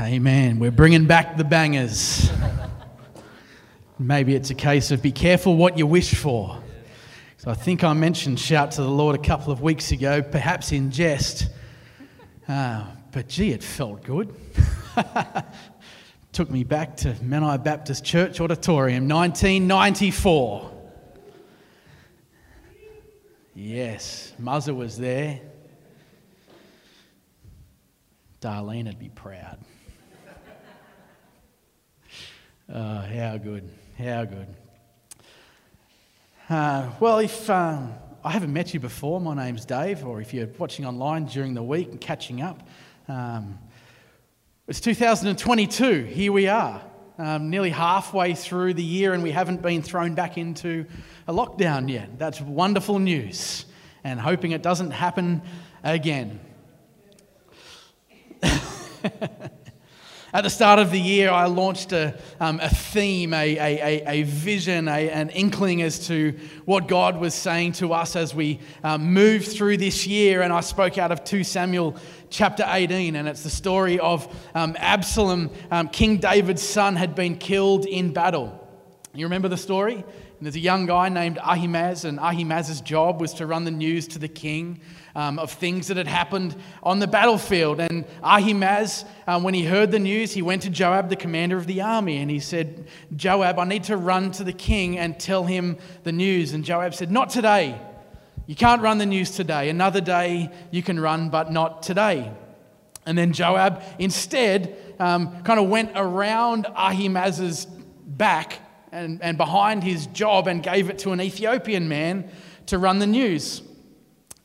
Amen. We're bringing back the bangers. Maybe it's a case of be careful what you wish for. So I think I mentioned shout to the Lord a couple of weeks ago, perhaps in jest. Uh, but gee, it felt good. Took me back to Menai Baptist Church Auditorium, 1994. Yes, Muzza was there. Darlene would be proud. Oh, how good, how good. Uh, well, if um, I haven't met you before, my name's Dave, or if you're watching online during the week and catching up, um, it's 2022. Here we are, um, nearly halfway through the year, and we haven't been thrown back into a lockdown yet. That's wonderful news, and hoping it doesn't happen again. At the start of the year, I launched a, um, a theme, a, a, a vision, a, an inkling as to what God was saying to us as we um, moved through this year. And I spoke out of 2 Samuel chapter 18, and it's the story of um, Absalom, um, King David's son, had been killed in battle. You remember the story? And there's a young guy named Ahimaaz, and Ahimaaz's job was to run the news to the king um, of things that had happened on the battlefield. And Ahimaaz, um, when he heard the news, he went to Joab, the commander of the army, and he said, Joab, I need to run to the king and tell him the news. And Joab said, Not today. You can't run the news today. Another day you can run, but not today. And then Joab instead um, kind of went around Ahimaaz's back and, and behind his job and gave it to an Ethiopian man to run the news.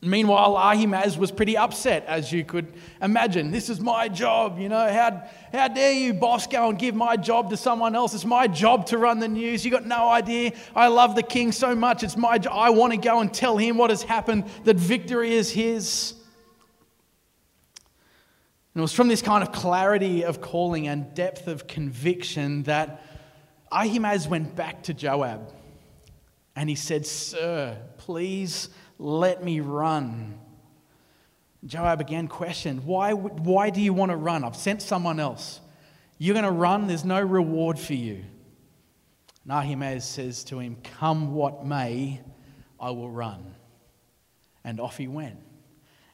Meanwhile, Ahimaaz was pretty upset, as you could imagine. This is my job, you know. How, how dare you, boss, go and give my job to someone else? It's my job to run the news. You got no idea. I love the king so much. It's my. I want to go and tell him what has happened, that victory is his. And it was from this kind of clarity of calling and depth of conviction that Ahimaaz went back to Joab and he said, Sir, please let me run. Joab again questioned, why, why do you want to run? I've sent someone else. You're going to run, there's no reward for you. And Ahimaaz says to him, Come what may, I will run. And off he went.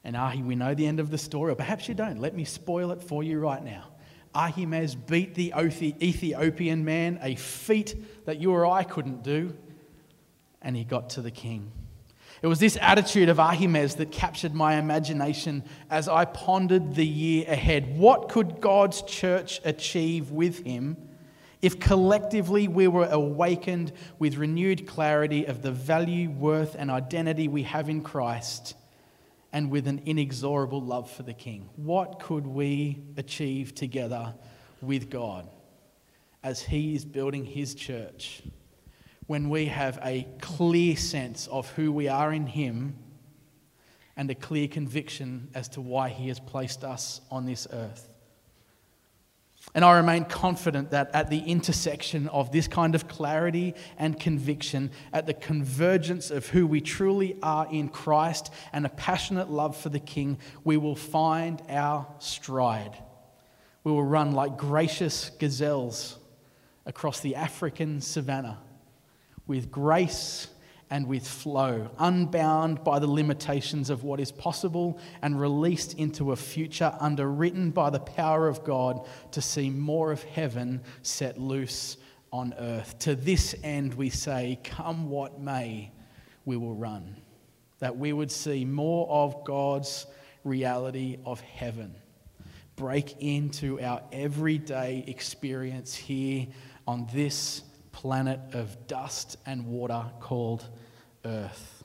And Ahi, we know the end of the story, or perhaps you don't. Let me spoil it for you right now. Ahimaaz beat the Ethiopian man, a feat that you or I couldn't do, and he got to the king. It was this attitude of Ahimaaz that captured my imagination as I pondered the year ahead. What could God's church achieve with him if collectively we were awakened with renewed clarity of the value, worth, and identity we have in Christ and with an inexorable love for the King? What could we achieve together with God as he is building his church? when we have a clear sense of who we are in Him and a clear conviction as to why He has placed us on this earth. And I remain confident that at the intersection of this kind of clarity and conviction, at the convergence of who we truly are in Christ and a passionate love for the King, we will find our stride. We will run like gracious gazelles across the African savannah with grace and with flow, unbound by the limitations of what is possible and released into a future underwritten by the power of God to see more of heaven set loose on earth. To this end, we say, Come what may, we will run. That we would see more of God's reality of heaven break into our everyday experience here on this planet of dust and water called Earth.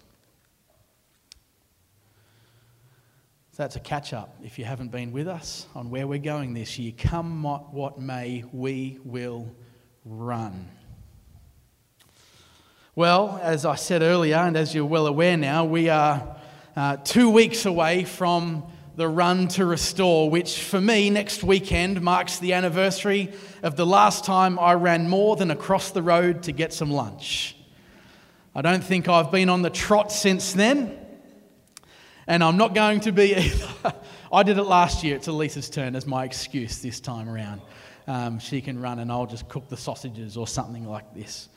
So that's a catch up if you haven't been with us on where we're going this year. Come what may, we will run. Well, as I said earlier, and as you're well aware now, we are uh, two weeks away from the Run to Restore, which for me next weekend marks the anniversary of the last time I ran more than across the road to get some lunch. I don't think I've been on the trot since then, and I'm not going to be either. I did it last year. It's Elisa's turn as my excuse this time around. Um, she can run and I'll just cook the sausages or something like this.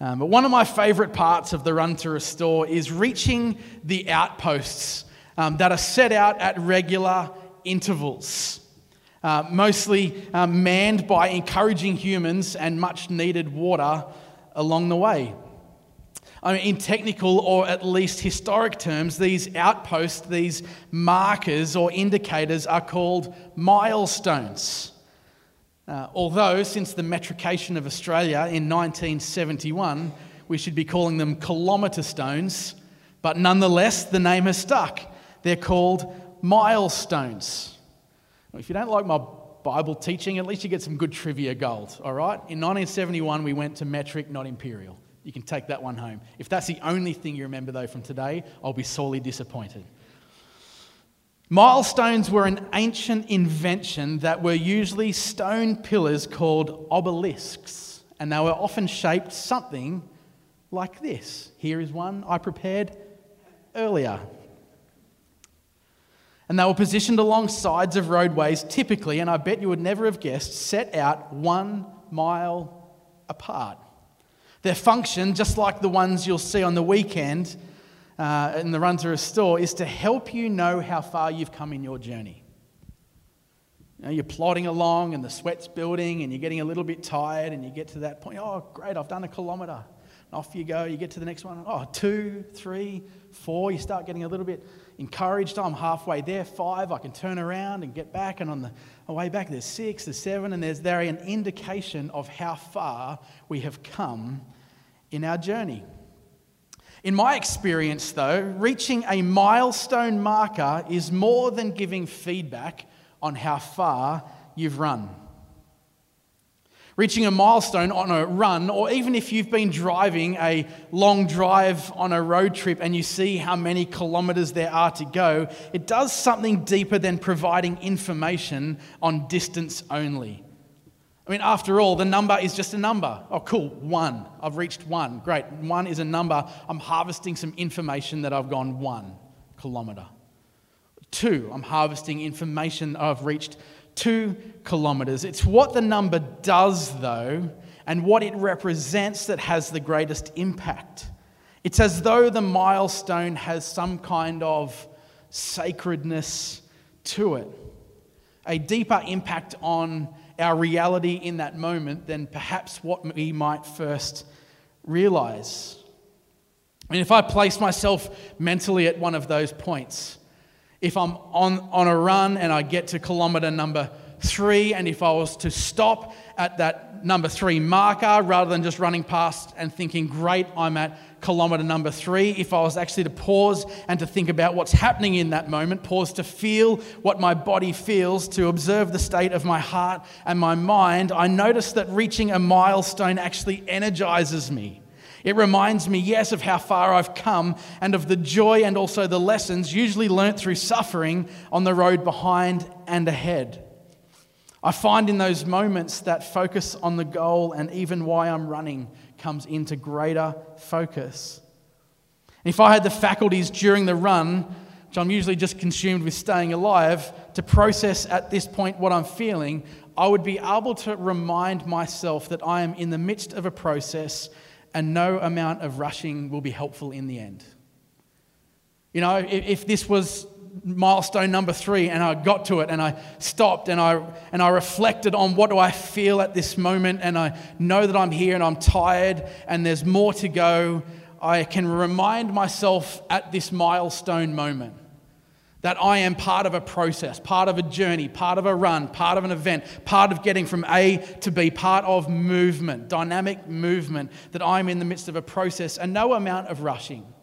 Um, but one of my favourite parts of the run to restore is reaching the outposts um, that are set out at regular intervals. Uh, mostly um, manned by encouraging humans and much needed water along the way. I mean, in technical or at least historic terms, these outposts, these markers or indicators are called milestones. Uh, although, since the metrication of Australia in 1971, we should be calling them kilometre stones, but nonetheless, the name has stuck. They're called milestones. If you don't like my Bible teaching, at least you get some good trivia gold, all right? In 1971, we went to metric, not imperial. You can take that one home. If that's the only thing you remember, though, from today, I'll be sorely disappointed. Milestones were an ancient invention that were usually stone pillars called obelisks, and they were often shaped something like this. Here is one I prepared earlier. And they were positioned along sides of roadways, typically, and I bet you would never have guessed, set out one mile apart. Their function, just like the ones you'll see on the weekend uh, in the Run to Restore, is to help you know how far you've come in your journey. You know, you're plodding along and the sweat's building and you're getting a little bit tired and you get to that point, oh, great, I've done a kilometre. Off you go, you get to the next one, oh, two, three, four, you start getting a little bit encouraged. I'm halfway there, five, I can turn around and get back. And on the way back, there's six, there's seven, and there's there an indication of how far we have come in our journey. In my experience, though, reaching a milestone marker is more than giving feedback on how far you've run. Reaching a milestone on a run, or even if you've been driving a long drive on a road trip and you see how many kilometres there are to go, it does something deeper than providing information on distance only. I mean, after all, the number is just a number. Oh, cool, one. I've reached one. Great. One is a number. I'm harvesting some information that I've gone one kilometre. Two, I'm harvesting information I've reached two kilometres. It's what the number does, though, and what it represents that has the greatest impact. It's as though the milestone has some kind of sacredness to it, a deeper impact on our reality in that moment than perhaps what we might first realize. And if I place myself mentally at one of those points, if I'm on, on a run and I get to kilometer number three, and if I was to stop at that number three marker rather than just running past and thinking, great, I'm at kilometer number three, if I was actually to pause and to think about what's happening in that moment, pause to feel what my body feels, to observe the state of my heart and my mind, I notice that reaching a milestone actually energizes me. It reminds me, yes, of how far I've come and of the joy and also the lessons usually learnt through suffering on the road behind and ahead. I find in those moments that focus on the goal and even why I'm running comes into greater focus. If I had the faculties during the run, which I'm usually just consumed with staying alive, to process at this point what I'm feeling, I would be able to remind myself that I am in the midst of a process and no amount of rushing will be helpful in the end. You know, if, this was milestone number three and I got to it and I stopped and I, and I reflected on what do I feel at this moment and I know that I'm here and I'm tired and there's more to go, I can remind myself at this milestone moment that I am part of a process, part of a journey, part of a run, part of an event, part of getting from A to B, part of movement, dynamic movement, that I'm in the midst of a process and no amount of rushing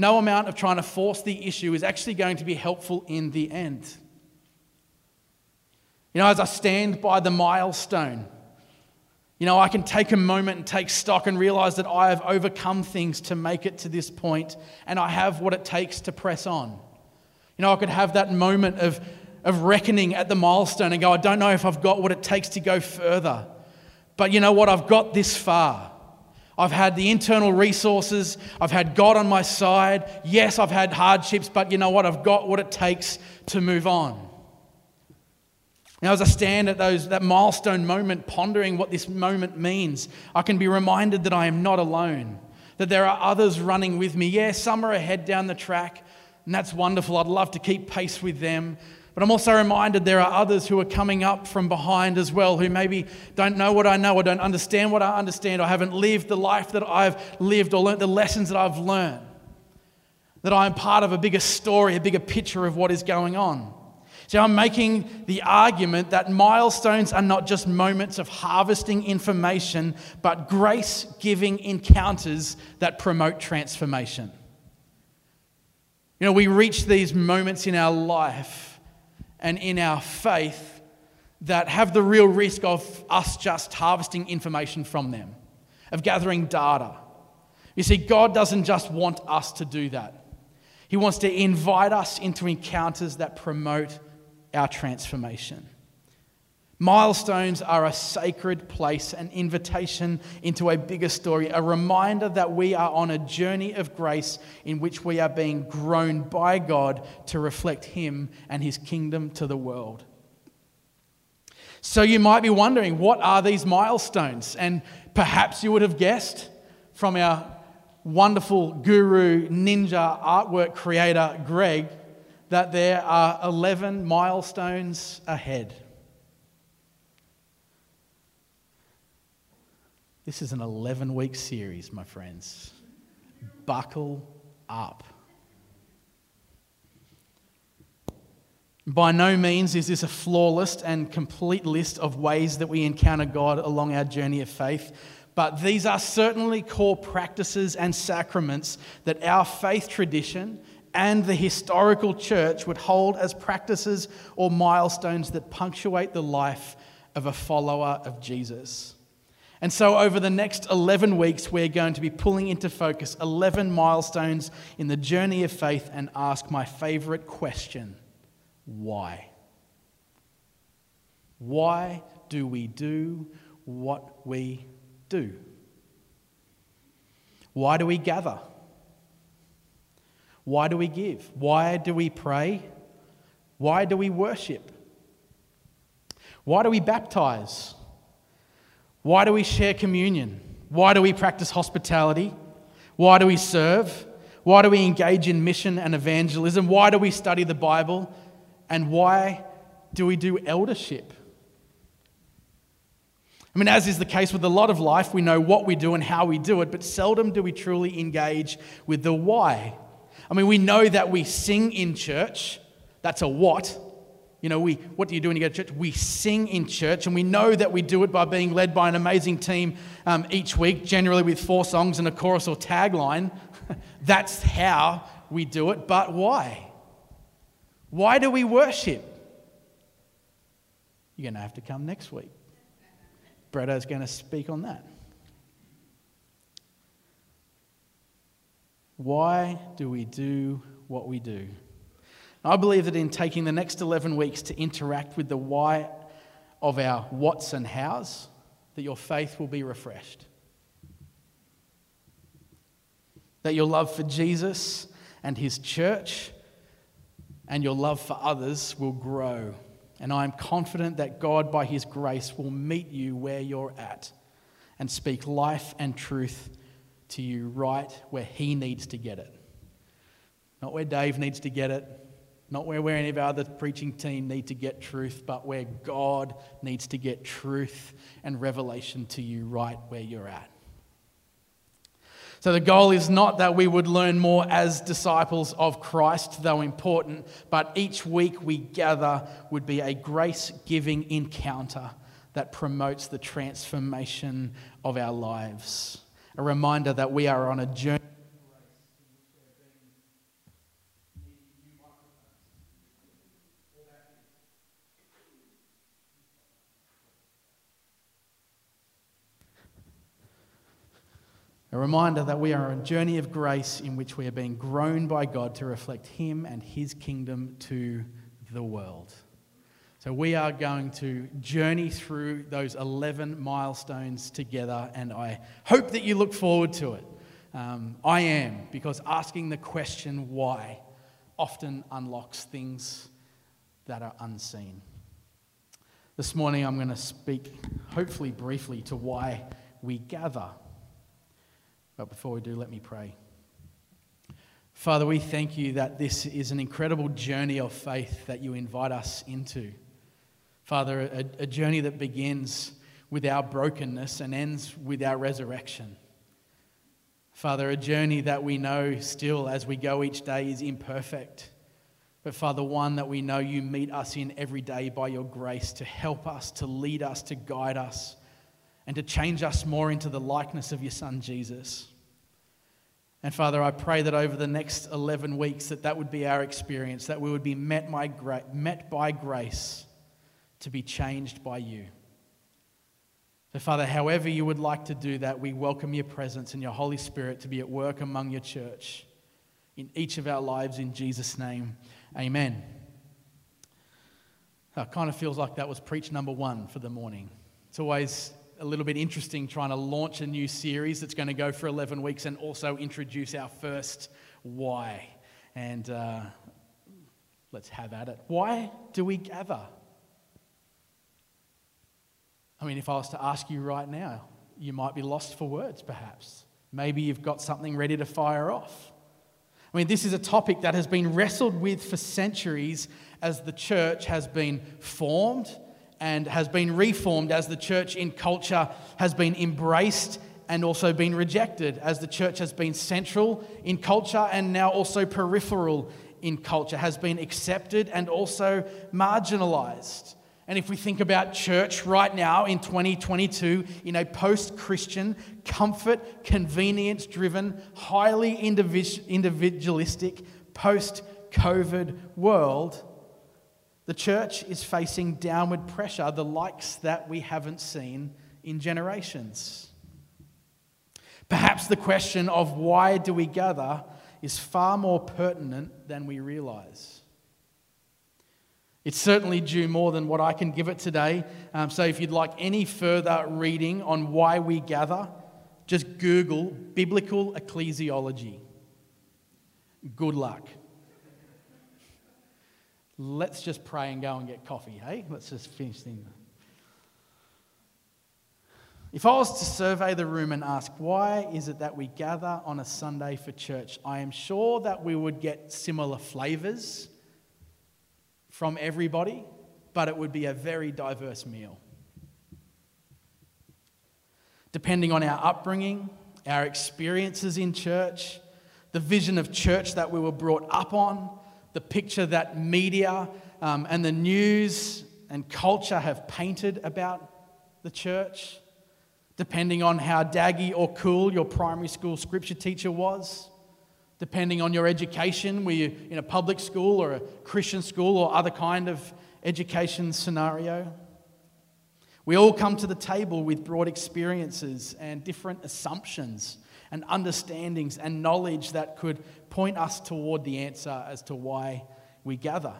no amount of trying to force the issue is actually going to be helpful in the end. You know, as I stand by the milestone, you know, I can take a moment and take stock and realize that I have overcome things to make it to this point and I have what it takes to press on. You know, I could have that moment of, of reckoning at the milestone and go, I don't know if I've got what it takes to go further. But you know what? I've got this far. I've had the internal resources. I've had God on my side. Yes, I've had hardships, but you know what? I've got what it takes to move on. Now, as I stand at those, that milestone moment, pondering what this moment means, I can be reminded that I am not alone, that there are others running with me. Yeah, some are ahead down the track, and that's wonderful. I'd love to keep pace with them. But I'm also reminded there are others who are coming up from behind as well, who maybe don't know what I know or don't understand what I understand or haven't lived the life that I've lived or learnt the lessons that I've learned. That I am part of a bigger story, a bigger picture of what is going on. So I'm making the argument that milestones are not just moments of harvesting information, but grace giving encounters that promote transformation. You know, we reach these moments in our life and in our faith that have the real risk of us just harvesting information from them, of gathering data. You see, God doesn't just want us to do that. He wants to invite us into encounters that promote our transformation. Milestones are a sacred place, an invitation into a bigger story, a reminder that we are on a journey of grace in which we are being grown by God to reflect Him and His kingdom to the world. So you might be wondering, what are these milestones? And perhaps you would have guessed from our wonderful guru, ninja artwork creator, Greg, that there are 11 milestones ahead. This is an 11 week series, my friends. Buckle up. By no means is this a flawless and complete list of ways that we encounter God along our journey of faith, but these are certainly core practices and sacraments that our faith tradition and the historical church would hold as practices or milestones that punctuate the life of a follower of Jesus. And so, over the next 11 weeks, we're going to be pulling into focus 11 milestones in the journey of faith and ask my favorite question why? Why do we do what we do? Why do we gather? Why do we give? Why do we pray? Why do we worship? Why do we baptize? Why do we share communion? Why do we practice hospitality? Why do we serve? Why do we engage in mission and evangelism? Why do we study the Bible? And why do we do eldership? I mean, as is the case with a lot of life, we know what we do and how we do it, but seldom do we truly engage with the why. I mean, we know that we sing in church. That's a what. You know, we, what do you do when you go to church? We sing in church, and we know that we do it by being led by an amazing team um, each week, generally with four songs and a chorus or tagline. That's how we do it, but why? Why do we worship? You're going to have to come next week. Bretto's going to speak on that. Why do we do what we do? I believe that in taking the next 11 weeks to interact with the why of our whats and hows, that your faith will be refreshed. That your love for Jesus and his church and your love for others will grow. And I am confident that God, by his grace, will meet you where you're at and speak life and truth to you right where He needs to get it. Not where Dave needs to get it, not where, where any of our other preaching team need to get truth, but where God needs to get truth and revelation to you right where you're at. So, the goal is not that we would learn more as disciples of Christ, though important, but each week we gather would be a grace giving encounter that promotes the transformation of our lives a reminder that we are on a journey. A reminder that we are on a journey of grace in which we are being grown by God to reflect Him and His kingdom to the world. So, we are going to journey through those 11 milestones together, and I hope that you look forward to it. Um, I am, because asking the question why often unlocks things that are unseen. This morning I'm going to speak, hopefully briefly, to why we gather. But before we do, let me pray. Father, we thank you that this is an incredible journey of faith that you invite us into. Father, a, a journey that begins with our brokenness and ends with our resurrection. Father, a journey that we know still as we go each day is imperfect. But Father, one that we know you meet us in every day by your grace to help us, to lead us, to guide us, and to change us more into the likeness of your Son, Jesus. And Father, I pray that over the next 11 weeks that that would be our experience, that we would be met by, met by grace to be changed by you. So, Father, however you would like to do that, we welcome your presence and your Holy Spirit to be at work among your church in each of our lives in Jesus' name. Amen. It kind of feels like that was preach number one for the morning. It's always a little bit interesting trying to launch a new series that's going to go for 11 weeks and also introduce our first why. And uh, let's have at it. Why do we gather? I mean, if I was to ask you right now, you might be lost for words, perhaps. Maybe you've got something ready to fire off. I mean, this is a topic that has been wrestled with for centuries as the church has been formed and has been reformed as the church in culture has been embraced and also been rejected, as the church has been central in culture and now also peripheral in culture, has been accepted and also marginalized. And if we think about church right now in 2022, in a post Christian, comfort, convenience driven, highly individualistic, post COVID world, the church is facing downward pressure, the likes that we haven't seen in generations. Perhaps the question of why do we gather is far more pertinent than we realize. It's certainly due more than what I can give it today. Um, so, if you'd like any further reading on why we gather, just Google biblical ecclesiology. Good luck. Let's just pray and go and get coffee, hey? Let's just finish things. If I was to survey the room and ask, why is it that we gather on a Sunday for church, I am sure that we would get similar flavours from everybody, but it would be a very diverse meal. Depending on our upbringing, our experiences in church, the vision of church that we were brought up on, the picture that media um, and the news and culture have painted about the church, depending on how daggy or cool your primary school scripture teacher was, depending on your education, were you in a public school or a Christian school or other kind of education scenario. We all come to the table with broad experiences and different assumptions and understandings and knowledge that could point us toward the answer as to why we gather.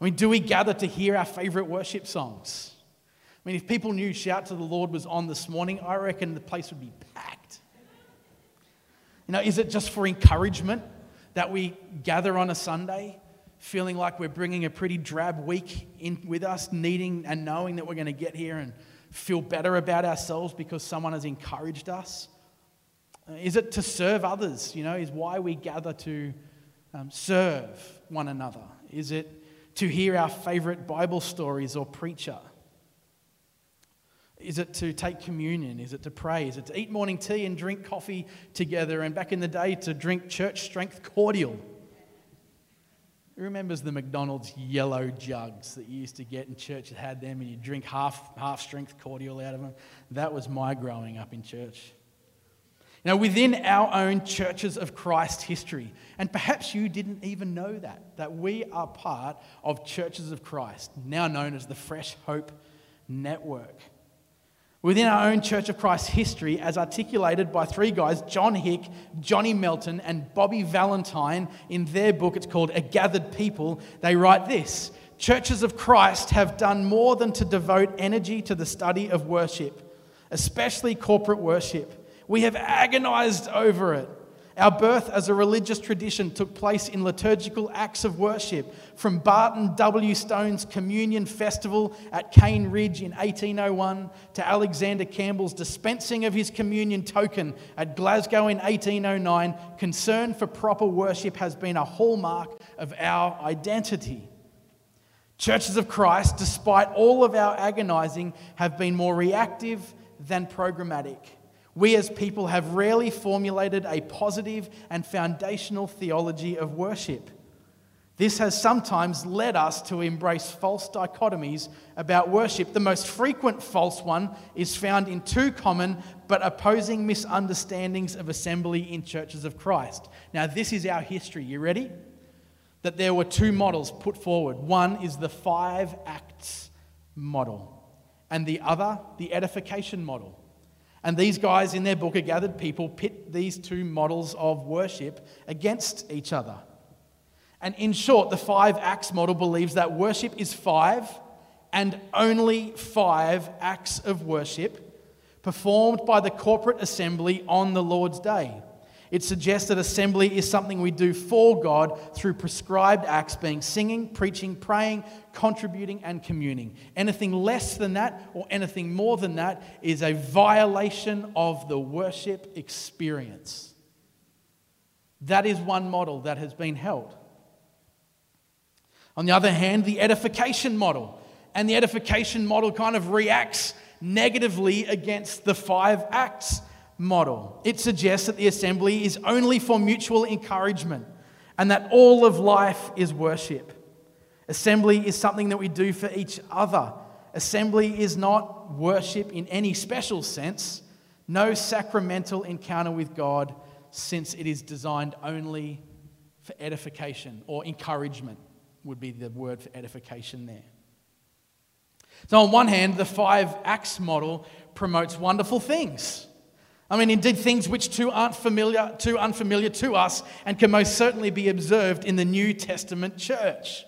I mean, do we gather to hear our favorite worship songs? I mean, if people knew Shout to the Lord was on this morning, I reckon the place would be packed. You know, is it just for encouragement that we gather on a Sunday, feeling like we're bringing a pretty drab week in with us, needing and knowing that we're going to get here and feel better about ourselves because someone has encouraged us? Is it to serve others? You know, is why we gather to um, serve one another? Is it to hear our favorite Bible stories or preacher? Is it to take communion? Is it to pray? Is it to eat morning tea and drink coffee together? And back in the day, to drink church strength cordial. Who remembers the McDonald's yellow jugs that you used to get in church that had them and you drink half, half strength cordial out of them? That was my growing up in church. Now, within our own churches of Christ history, and perhaps you didn't even know that, that we are part of Churches of Christ, now known as the Fresh Hope Network. Within our own Church of Christ history, as articulated by three guys, John Hick, Johnny Melton, and Bobby Valentine, in their book, it's called A Gathered People, they write this Churches of Christ have done more than to devote energy to the study of worship, especially corporate worship. We have agonized over it Our birth as a religious tradition took place in liturgical acts of worship, from Barton W. Stone's Communion Festival at Cane Ridge in 1801 to Alexander Campbell's dispensing of his communion token at Glasgow in 1809. Concern for proper worship has been a hallmark of our identity. Churches of Christ, despite all of our agonizing, have been more reactive than programmatic. We as people have rarely formulated a positive and foundational theology of worship. This has sometimes led us to embrace false dichotomies about worship. The most frequent false one is found in two common but opposing misunderstandings of assembly in churches of Christ. Now, this is our history. You ready? That there were two models put forward. One is the five acts model, and the other, the edification model. And these guys in their book, A Gathered People, pit these two models of worship against each other. And in short, the five acts model believes that worship is five and only five acts of worship performed by the corporate assembly on the Lord's day. It suggests that assembly is something we do for God through prescribed acts, being singing, preaching, praying, contributing, and communing. Anything less than that or anything more than that is a violation of the worship experience. That is one model that has been held. On the other hand, the edification model. And the edification model kind of reacts negatively against the five acts model. It suggests that the assembly is only for mutual encouragement and that all of life is worship. Assembly is something that we do for each other. Assembly is not worship in any special sense, no sacramental encounter with God, since it is designed only for edification or encouragement, would be the word for edification there. So, on one hand, the five acts model promotes wonderful things I mean, indeed, things which too aren't familiar, too unfamiliar to us and can most certainly be observed in the New Testament church.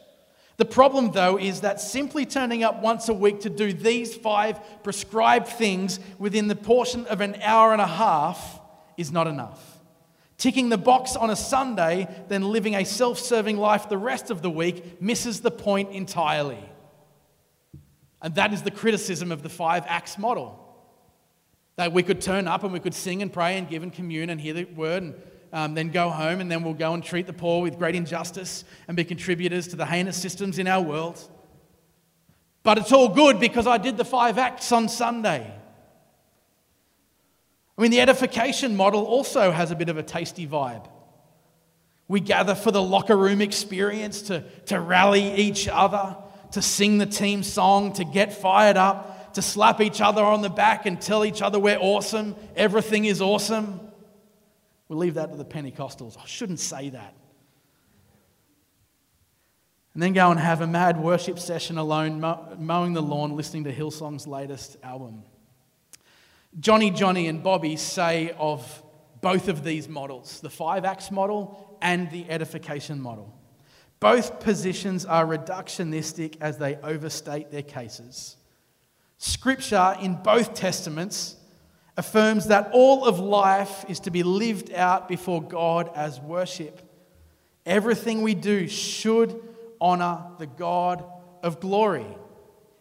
The problem, though, is that simply turning up once a week to do these five prescribed things within the portion of an hour and a half is not enough. Ticking the box on a Sunday, then living a self serving life the rest of the week misses the point entirely. And that is the criticism of the five acts model. That we could turn up and we could sing and pray and give and commune and hear the word and um, then go home and then we'll go and treat the poor with great injustice and be contributors to the heinous systems in our world. But it's all good because I did the five acts on Sunday. I mean, the edification model also has a bit of a tasty vibe. We gather for the locker room experience to, to rally each other, to sing the team song, to get fired up, to slap each other on the back and tell each other we're awesome, everything is awesome. We'll leave that to the Pentecostals. I shouldn't say that. And then go and have a mad worship session alone, mowing the lawn, listening to Hillsong's latest album. Johnny, Johnny, and Bobby say of both of these models the five acts model and the edification model. Both positions are reductionistic as they overstate their cases. Scripture in both Testaments affirms that all of life is to be lived out before God as worship. Everything we do should honor the God of glory.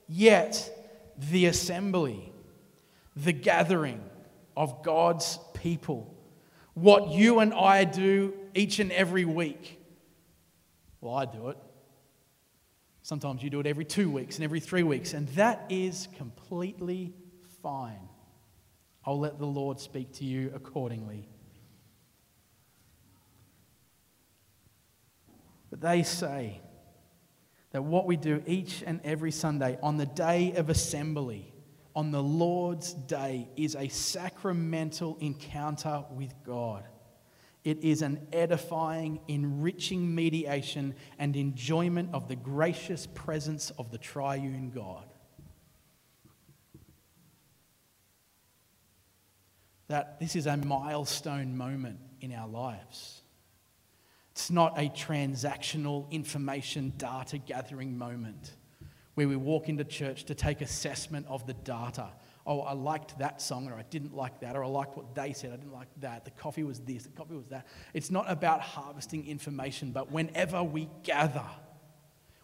Yet, the assembly, the gathering of God's people, what you and I do each and every week, well, I do it. Sometimes you do it every two weeks and every three weeks, and that is completely fine. I'll let the Lord speak to you accordingly. But they say that what we do each and every Sunday on the day of assembly, on the Lord's day, is a sacramental encounter with God. It is an edifying, enriching mediation and enjoyment of the gracious presence of the triune God. That this is a milestone moment in our lives. It's not a transactional information data gathering moment where we walk into church to take assessment of the data oh, I liked that song, or I didn't like that, or I liked what they said, I didn't like that. The coffee was this, the coffee was that. It's not about harvesting information, but whenever we gather,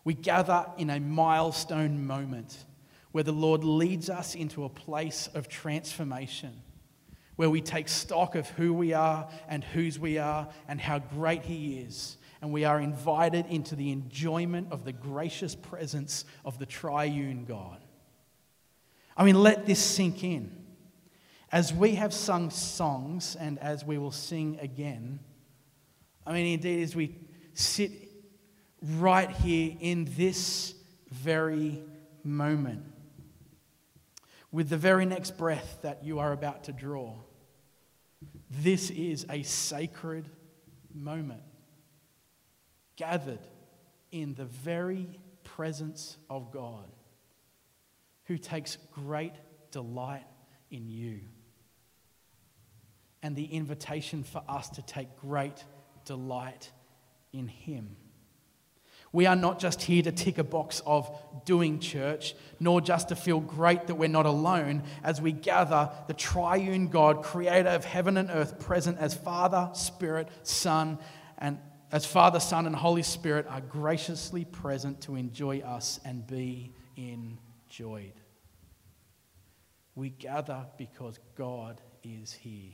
we gather in a milestone moment where the Lord leads us into a place of transformation, where we take stock of who we are and whose we are and how great He is. And we are invited into the enjoyment of the gracious presence of the triune God. I mean, let this sink in. As we have sung songs and as we will sing again, I mean, indeed, as we sit right here in this very moment, with the very next breath that you are about to draw, this is a sacred moment, gathered in the very presence of God who takes great delight in you. And the invitation for us to take great delight in Him. We are not just here to tick a box of doing church, nor just to feel great that we're not alone as we gather the triune God, creator of heaven and earth, present as Father, Spirit, Son, and as Father, Son, and Holy Spirit are graciously present to enjoy us and be enjoyed. We gather because God is here.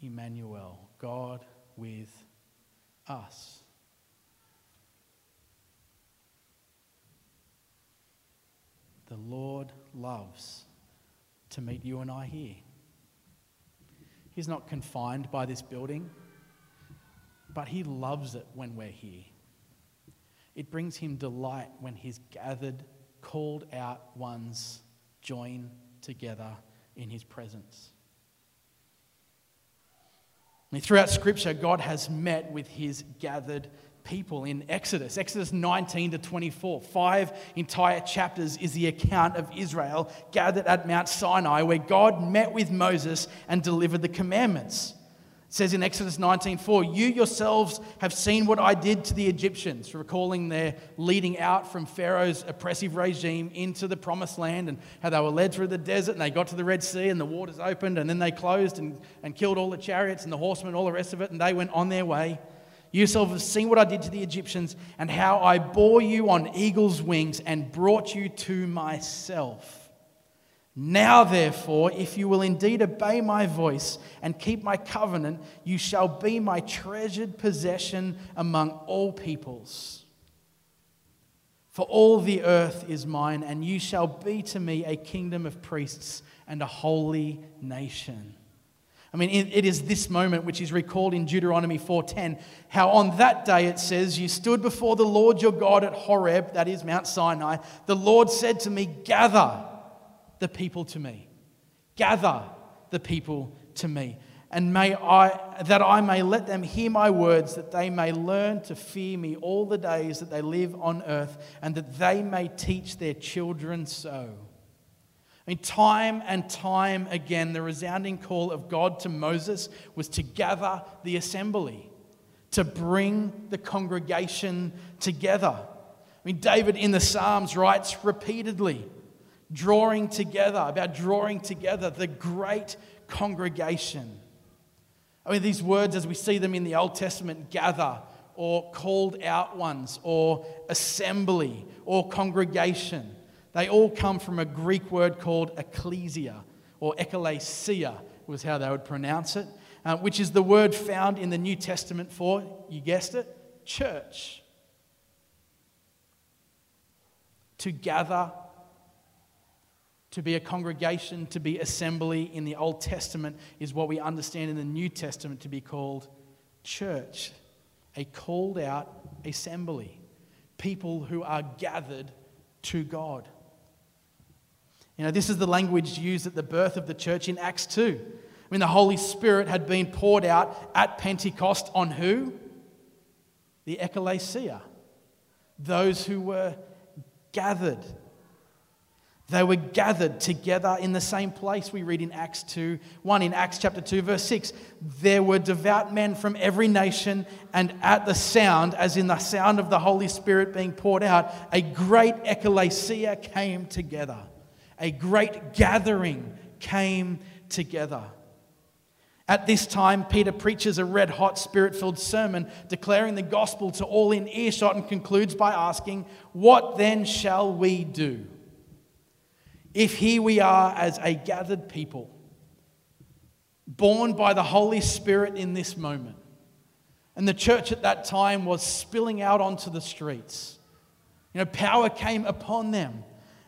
Emmanuel, God with us. The Lord loves to meet you and I here. He's not confined by this building, but He loves it when we're here. It brings Him delight when His gathered, called out ones join together in his presence. And throughout Scripture, God has met with his gathered people in Exodus. Exodus 19 to 24. Five entire chapters is the account of Israel gathered at Mount Sinai, where God met with Moses and delivered the commandments says in Exodus 19:4, "You yourselves have seen what I did to the Egyptians," recalling their leading out from Pharaoh's oppressive regime into the promised land and how they were led through the desert and they got to the Red Sea and the waters opened and then they closed and, and killed all the chariots and the horsemen, all the rest of it, and they went on their way. You yourselves have seen what I did to the Egyptians and how I bore you on eagle's wings and brought you to myself. Now, therefore, if you will indeed obey my voice and keep my covenant, you shall be my treasured possession among all peoples. For all the earth is mine, and you shall be to me a kingdom of priests and a holy nation. I mean, it is this moment which is recalled in Deuteronomy 4:10, how on that day it says, "You stood before the Lord your God at Horeb, that is Mount Sinai. The Lord said to me, Gather." The people to me. Gather the people to me. And may I, that I may let them hear my words, that they may learn to fear me all the days that they live on earth, and that they may teach their children so. I mean, time and time again, the resounding call of God to Moses was to gather the assembly, to bring the congregation together. I mean, David in the Psalms writes repeatedly drawing together, about drawing together the great congregation. I mean, these words, as we see them in the Old Testament, gather, or called out ones, or assembly, or congregation, they all come from a Greek word called ecclesia, or ekklesia was how they would pronounce it, uh, which is the word found in the New Testament for, you guessed it, church. To gather to be a congregation, to be assembly in the Old Testament is what we understand in the New Testament to be called church, a called out assembly, people who are gathered to God. You know, this is the language used at the birth of the church in Acts 2. I mean, the Holy Spirit had been poured out at Pentecost on who? The ecclesia, those who were gathered they were gathered together in the same place we read in Acts 2 1. In Acts chapter 2, verse 6, there were devout men from every nation, and at the sound, as in the sound of the Holy Spirit being poured out, a great ecclesia came together. a great gathering came together. At this time, Peter preaches a red hot, spirit filled sermon declaring the gospel to all in earshot and concludes by asking, What then shall we do? If here we are as a gathered people, born by the Holy Spirit in this moment, and the church at that time was spilling out onto the streets, you know, power came upon them.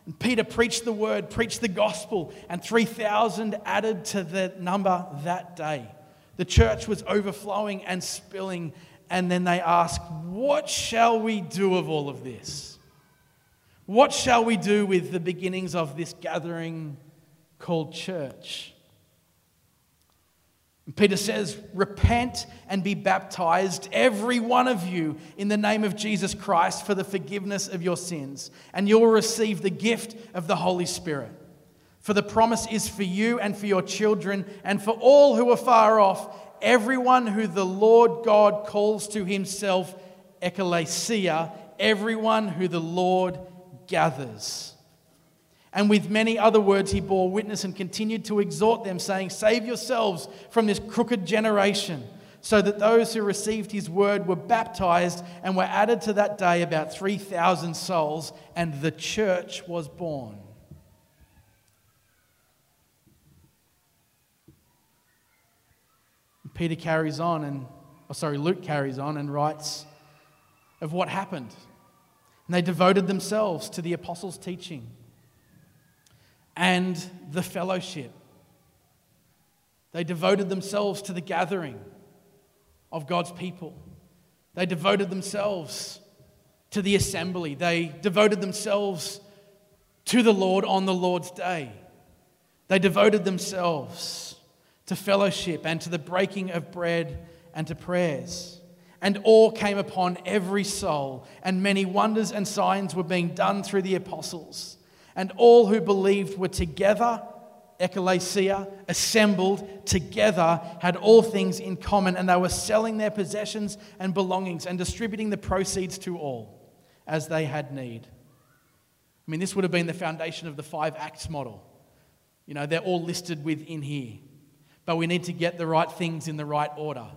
And Peter preached the word, preached the gospel, and 3,000 added to the number that day. The church was overflowing and spilling, and then they asked, What shall we do of all of this? What shall we do with the beginnings of this gathering called church? Peter says, Repent and be baptized, every one of you, in the name of Jesus Christ for the forgiveness of your sins, and you will receive the gift of the Holy Spirit. For the promise is for you and for your children, and for all who are far off, everyone who the Lord God calls to himself, ecclesia, everyone who the Lord gathers. And with many other words, he bore witness and continued to exhort them, saying, Save yourselves from this crooked generation. So that those who received his word were baptized and were added to that day about 3,000 souls, and the church was born. Peter carries on and, oh, sorry, Luke carries on and writes of what happened. And they devoted themselves to the apostles' teaching and the fellowship. They devoted themselves to the gathering of God's people. They devoted themselves to the assembly. They devoted themselves to the Lord on the Lord's day. They devoted themselves to fellowship and to the breaking of bread and to prayers. And awe came upon every soul, and many wonders and signs were being done through the apostles and all who believed were together, ecclesia, assembled together, had all things in common, and they were selling their possessions and belongings and distributing the proceeds to all as they had need. I mean, this would have been the foundation of the five acts model. You know, they're all listed within here. But we need to get the right things in the right order,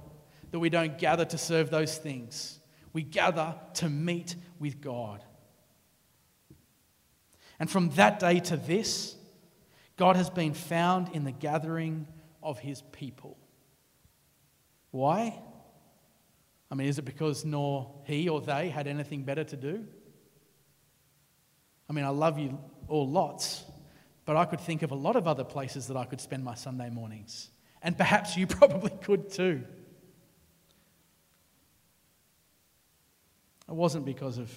that we don't gather to serve those things. We gather to meet with God. And from that day to this, God has been found in the gathering of his people. Why? I mean, is it because nor he or they had anything better to do? I mean, I love you all lots, but I could think of a lot of other places that I could spend my Sunday mornings. And perhaps you probably could too. It wasn't because of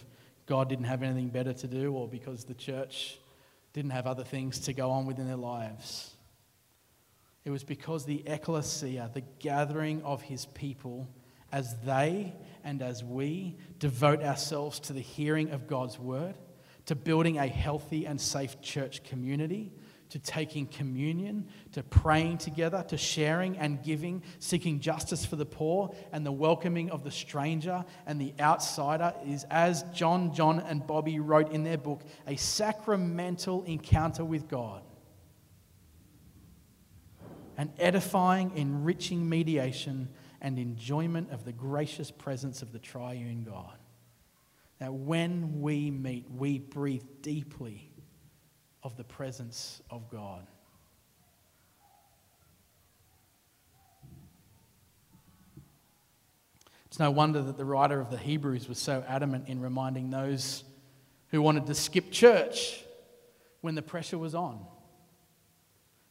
God didn't have anything better to do or because the church didn't have other things to go on within their lives. It was because the ecclesia, the gathering of his people, as they and as we devote ourselves to the hearing of God's word, to building a healthy and safe church community, to taking communion, to praying together, to sharing and giving, seeking justice for the poor, and the welcoming of the stranger and the outsider is, as John, John, and Bobby wrote in their book, a sacramental encounter with God. An edifying, enriching mediation and enjoyment of the gracious presence of the triune God. That when we meet, we breathe deeply of the presence of God. It's no wonder that the writer of the Hebrews was so adamant in reminding those who wanted to skip church when the pressure was on,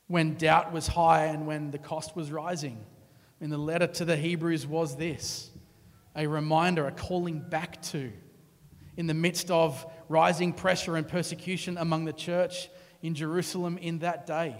when doubt was high, and when the cost was rising. In the letter to the Hebrews was this a reminder, a calling back to in the midst of rising pressure and persecution among the church in Jerusalem in that day.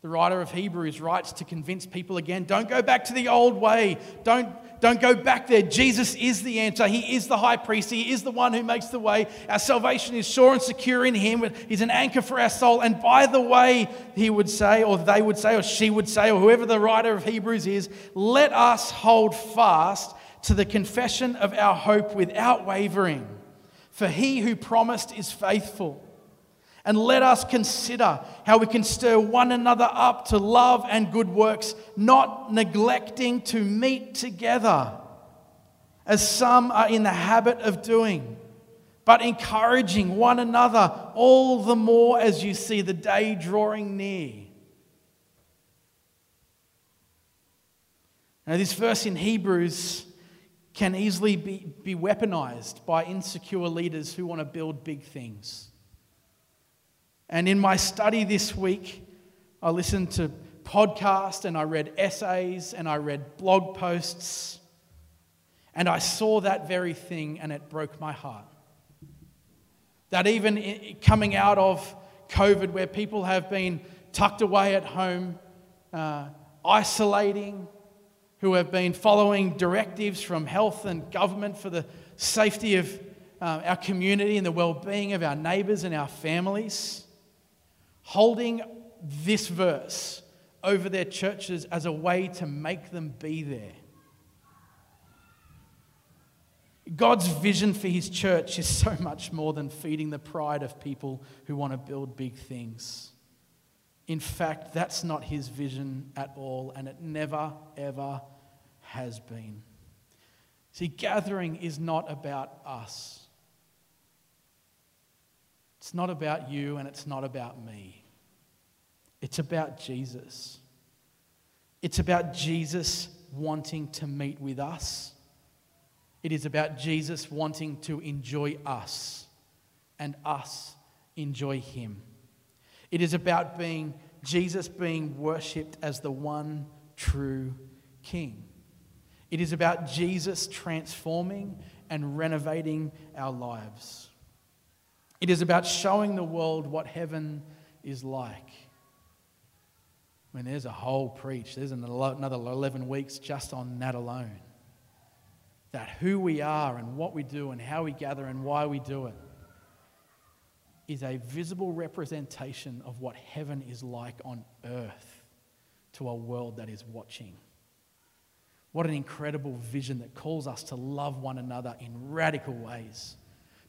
The writer of Hebrews writes to convince people again don't go back to the old way. Don't, don't go back there. Jesus is the answer. He is the high priest. He is the one who makes the way. Our salvation is sure and secure in Him. He's an anchor for our soul. And by the way, he would say, or they would say, or she would say, or whoever the writer of Hebrews is, let us hold fast to the confession of our hope without wavering. For he who promised is faithful. And let us consider how we can stir one another up to love and good works, not neglecting to meet together, as some are in the habit of doing, but encouraging one another all the more as you see the day drawing near. Now, this verse in Hebrews can easily be, be weaponized by insecure leaders who want to build big things. And in my study this week, I listened to podcasts and I read essays and I read blog posts. And I saw that very thing and it broke my heart. That even coming out of COVID, where people have been tucked away at home, uh, isolating, who have been following directives from health and government for the safety of uh, our community and the well being of our neighbours and our families, holding this verse over their churches as a way to make them be there. God's vision for his church is so much more than feeding the pride of people who want to build big things. In fact, that's not his vision at all, and it never, ever has been. See, gathering is not about us. It's not about you and it's not about me. It's about Jesus. It's about Jesus wanting to meet with us. It is about Jesus wanting to enjoy us and us enjoy him. It is about being Jesus being worshipped as the one true king. It is about Jesus transforming and renovating our lives. It is about showing the world what heaven is like. I mean, there's a whole preach, there's another 11 weeks just on that alone. That who we are and what we do and how we gather and why we do it is a visible representation of what heaven is like on earth to a world that is watching. What an incredible vision that calls us to love one another in radical ways,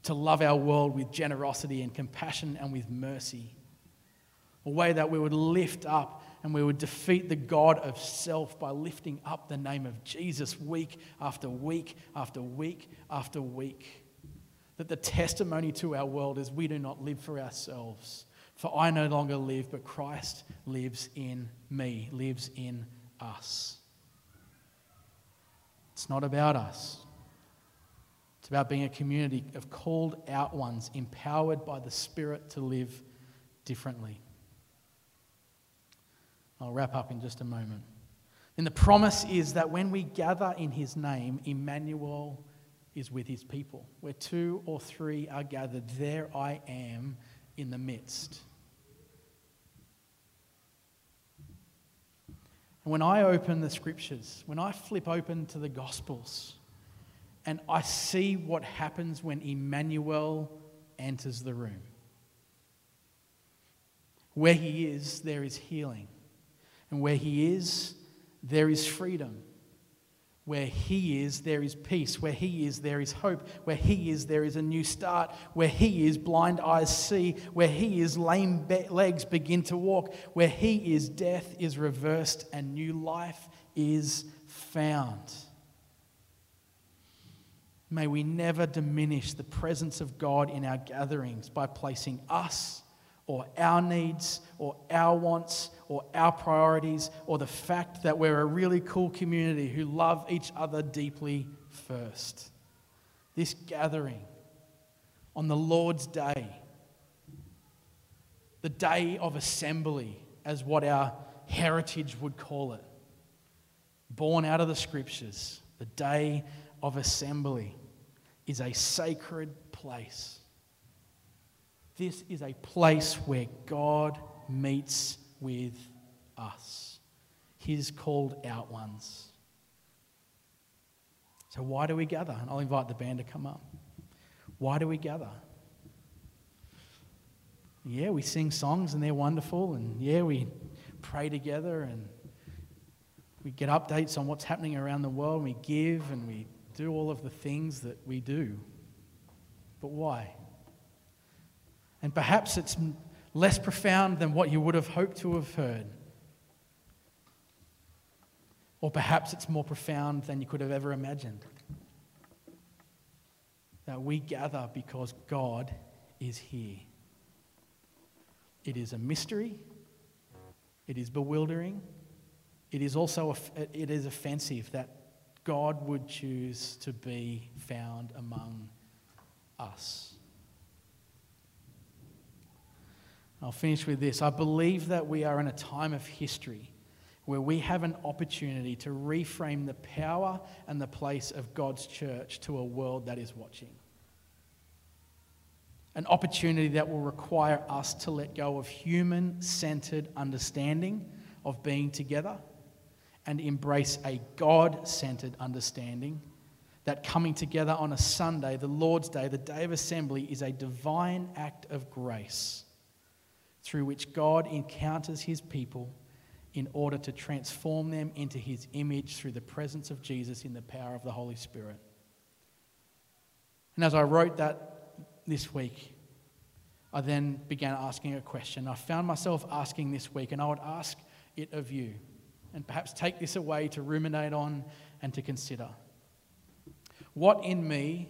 to love our world with generosity and compassion and with mercy. A way that we would lift up and we would defeat the God of self by lifting up the name of Jesus week after week after week after week. That the testimony to our world is we do not live for ourselves. For I no longer live, but Christ lives in me, lives in us. It's not about us. It's about being a community of called out ones, empowered by the Spirit to live differently. I'll wrap up in just a moment. And the promise is that when we gather in his name, Emmanuel is with his people. Where two or three are gathered, there I am in the midst. And when I open the scriptures, when I flip open to the Gospels, and I see what happens when Emmanuel enters the room, where he is, there is healing. And where he is, there is freedom. Where He is, there is peace. Where He is, there is hope. Where He is, there is a new start. Where He is, blind eyes see. Where He is, lame be- legs begin to walk. Where He is, death is reversed and new life is found. May we never diminish the presence of God in our gatherings by placing us or our needs or our wants or our priorities or the fact that we're a really cool community who love each other deeply first. This gathering on the Lord's day, the day of assembly, as what our heritage would call it, born out of the scriptures, the day of assembly is a sacred place. This is a place where God meets with us, His called out ones. So, why do we gather? And I'll invite the band to come up. Why do we gather? Yeah, we sing songs and they're wonderful, and yeah, we pray together and we get updates on what's happening around the world, and we give and we do all of the things that we do. But why? And perhaps it's less profound than what you would have hoped to have heard. Or perhaps it's more profound than you could have ever imagined. That we gather because God is here. It is a mystery. It is bewildering. It is also it is offensive that God would choose to be found among us. I'll finish with this. I believe that we are in a time of history where we have an opportunity to reframe the power and the place of God's church to a world that is watching. An opportunity that will require us to let go of human centered understanding of being together and embrace a God centered understanding that coming together on a Sunday, the Lord's Day, the day of assembly, is a divine act of grace through which God encounters his people in order to transform them into his image through the presence of Jesus in the power of the Holy Spirit. And as I wrote that this week, I then began asking a question. I found myself asking this week, and I would ask it of you, and perhaps take this away to ruminate on and to consider. What in me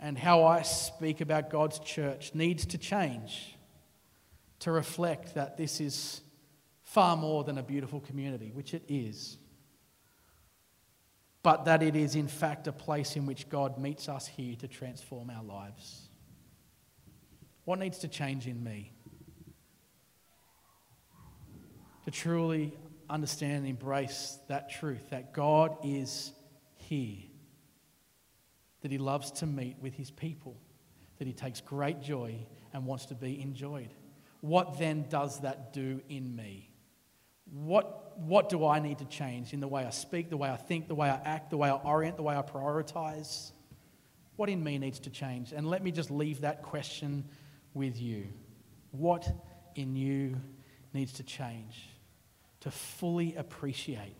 and how I speak about God's church needs to change to reflect that this is far more than a beautiful community, which it is, but that it is in fact a place in which God meets us here to transform our lives. What needs to change in me? To truly understand and embrace that truth that God is here, that He loves to meet with His people, that He takes great joy and wants to be enjoyed. What then does that do in me? What, what do I need to change in the way I speak, the way I think, the way I act, the way I orient, the way I prioritize? What in me needs to change? And let me just leave that question with you. What in you needs to change to fully appreciate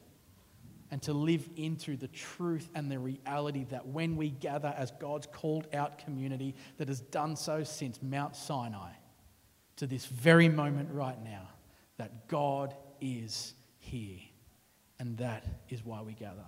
and to live into the truth and the reality that when we gather as God's called out community that has done so since Mount Sinai to this very moment right now, that God is here. And that is why we gather.